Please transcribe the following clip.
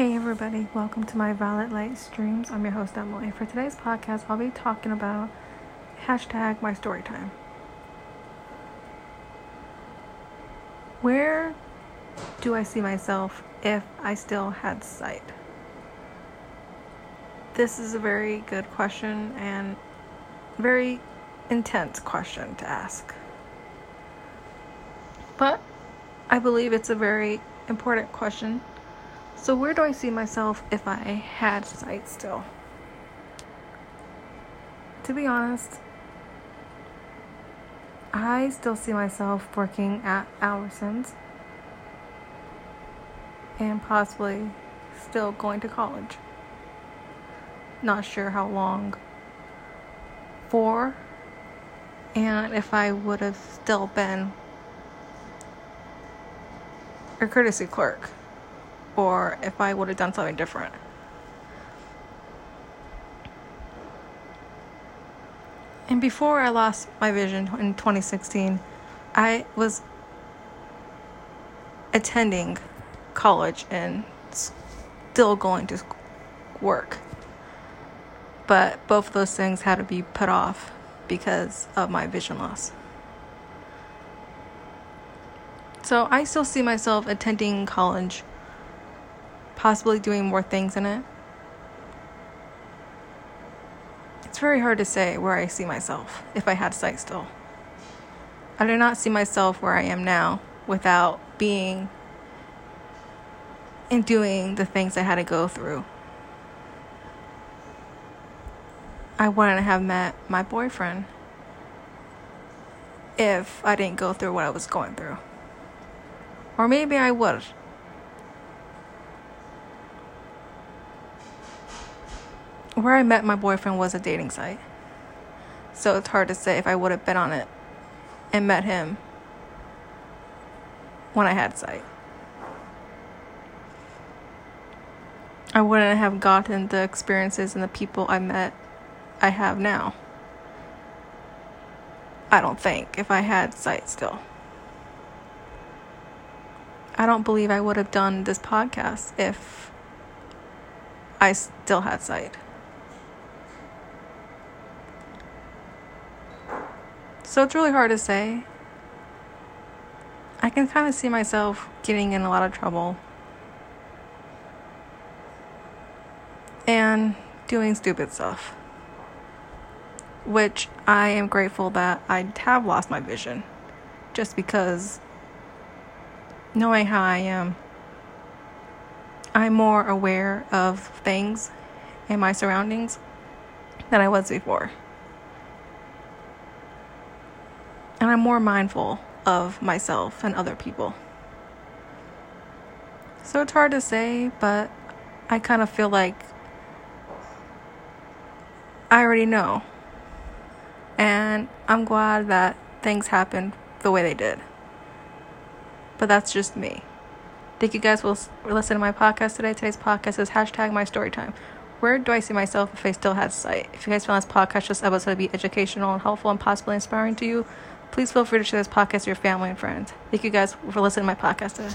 Hey everybody, welcome to my Violet Light Streams. I'm your host Emily. For today's podcast, I'll be talking about hashtag my story time. Where do I see myself if I still had sight? This is a very good question and very intense question to ask. But I believe it's a very important question so, where do I see myself if I had sight still? To be honest, I still see myself working at Albertsons and possibly still going to college. Not sure how long for, and if I would have still been a courtesy clerk or if I would have done something different. And before I lost my vision in 2016, I was attending college and still going to work. But both of those things had to be put off because of my vision loss. So I still see myself attending college possibly doing more things in it. It's very hard to say where I see myself if I had sight still. I do not see myself where I am now without being and doing the things I had to go through. I wouldn't have met my boyfriend if I didn't go through what I was going through. Or maybe I would. Where I met my boyfriend was a dating site. So it's hard to say if I would have been on it and met him when I had sight. I wouldn't have gotten the experiences and the people I met I have now. I don't think if I had sight still. I don't believe I would have done this podcast if I still had sight. So it's really hard to say. I can kind of see myself getting in a lot of trouble and doing stupid stuff. Which I am grateful that I have lost my vision just because knowing how I am, I'm more aware of things and my surroundings than I was before. And I'm more mindful of myself and other people. So it's hard to say, but I kind of feel like I already know. And I'm glad that things happened the way they did. But that's just me. Thank you guys for listening to my podcast today. Today's podcast is hashtag my story time. Where do I see myself if I still had sight? If you guys found this podcast, this episode to be educational and helpful and possibly inspiring to you, Please feel free to share this podcast with your family and friends. Thank you guys for listening to my podcast today.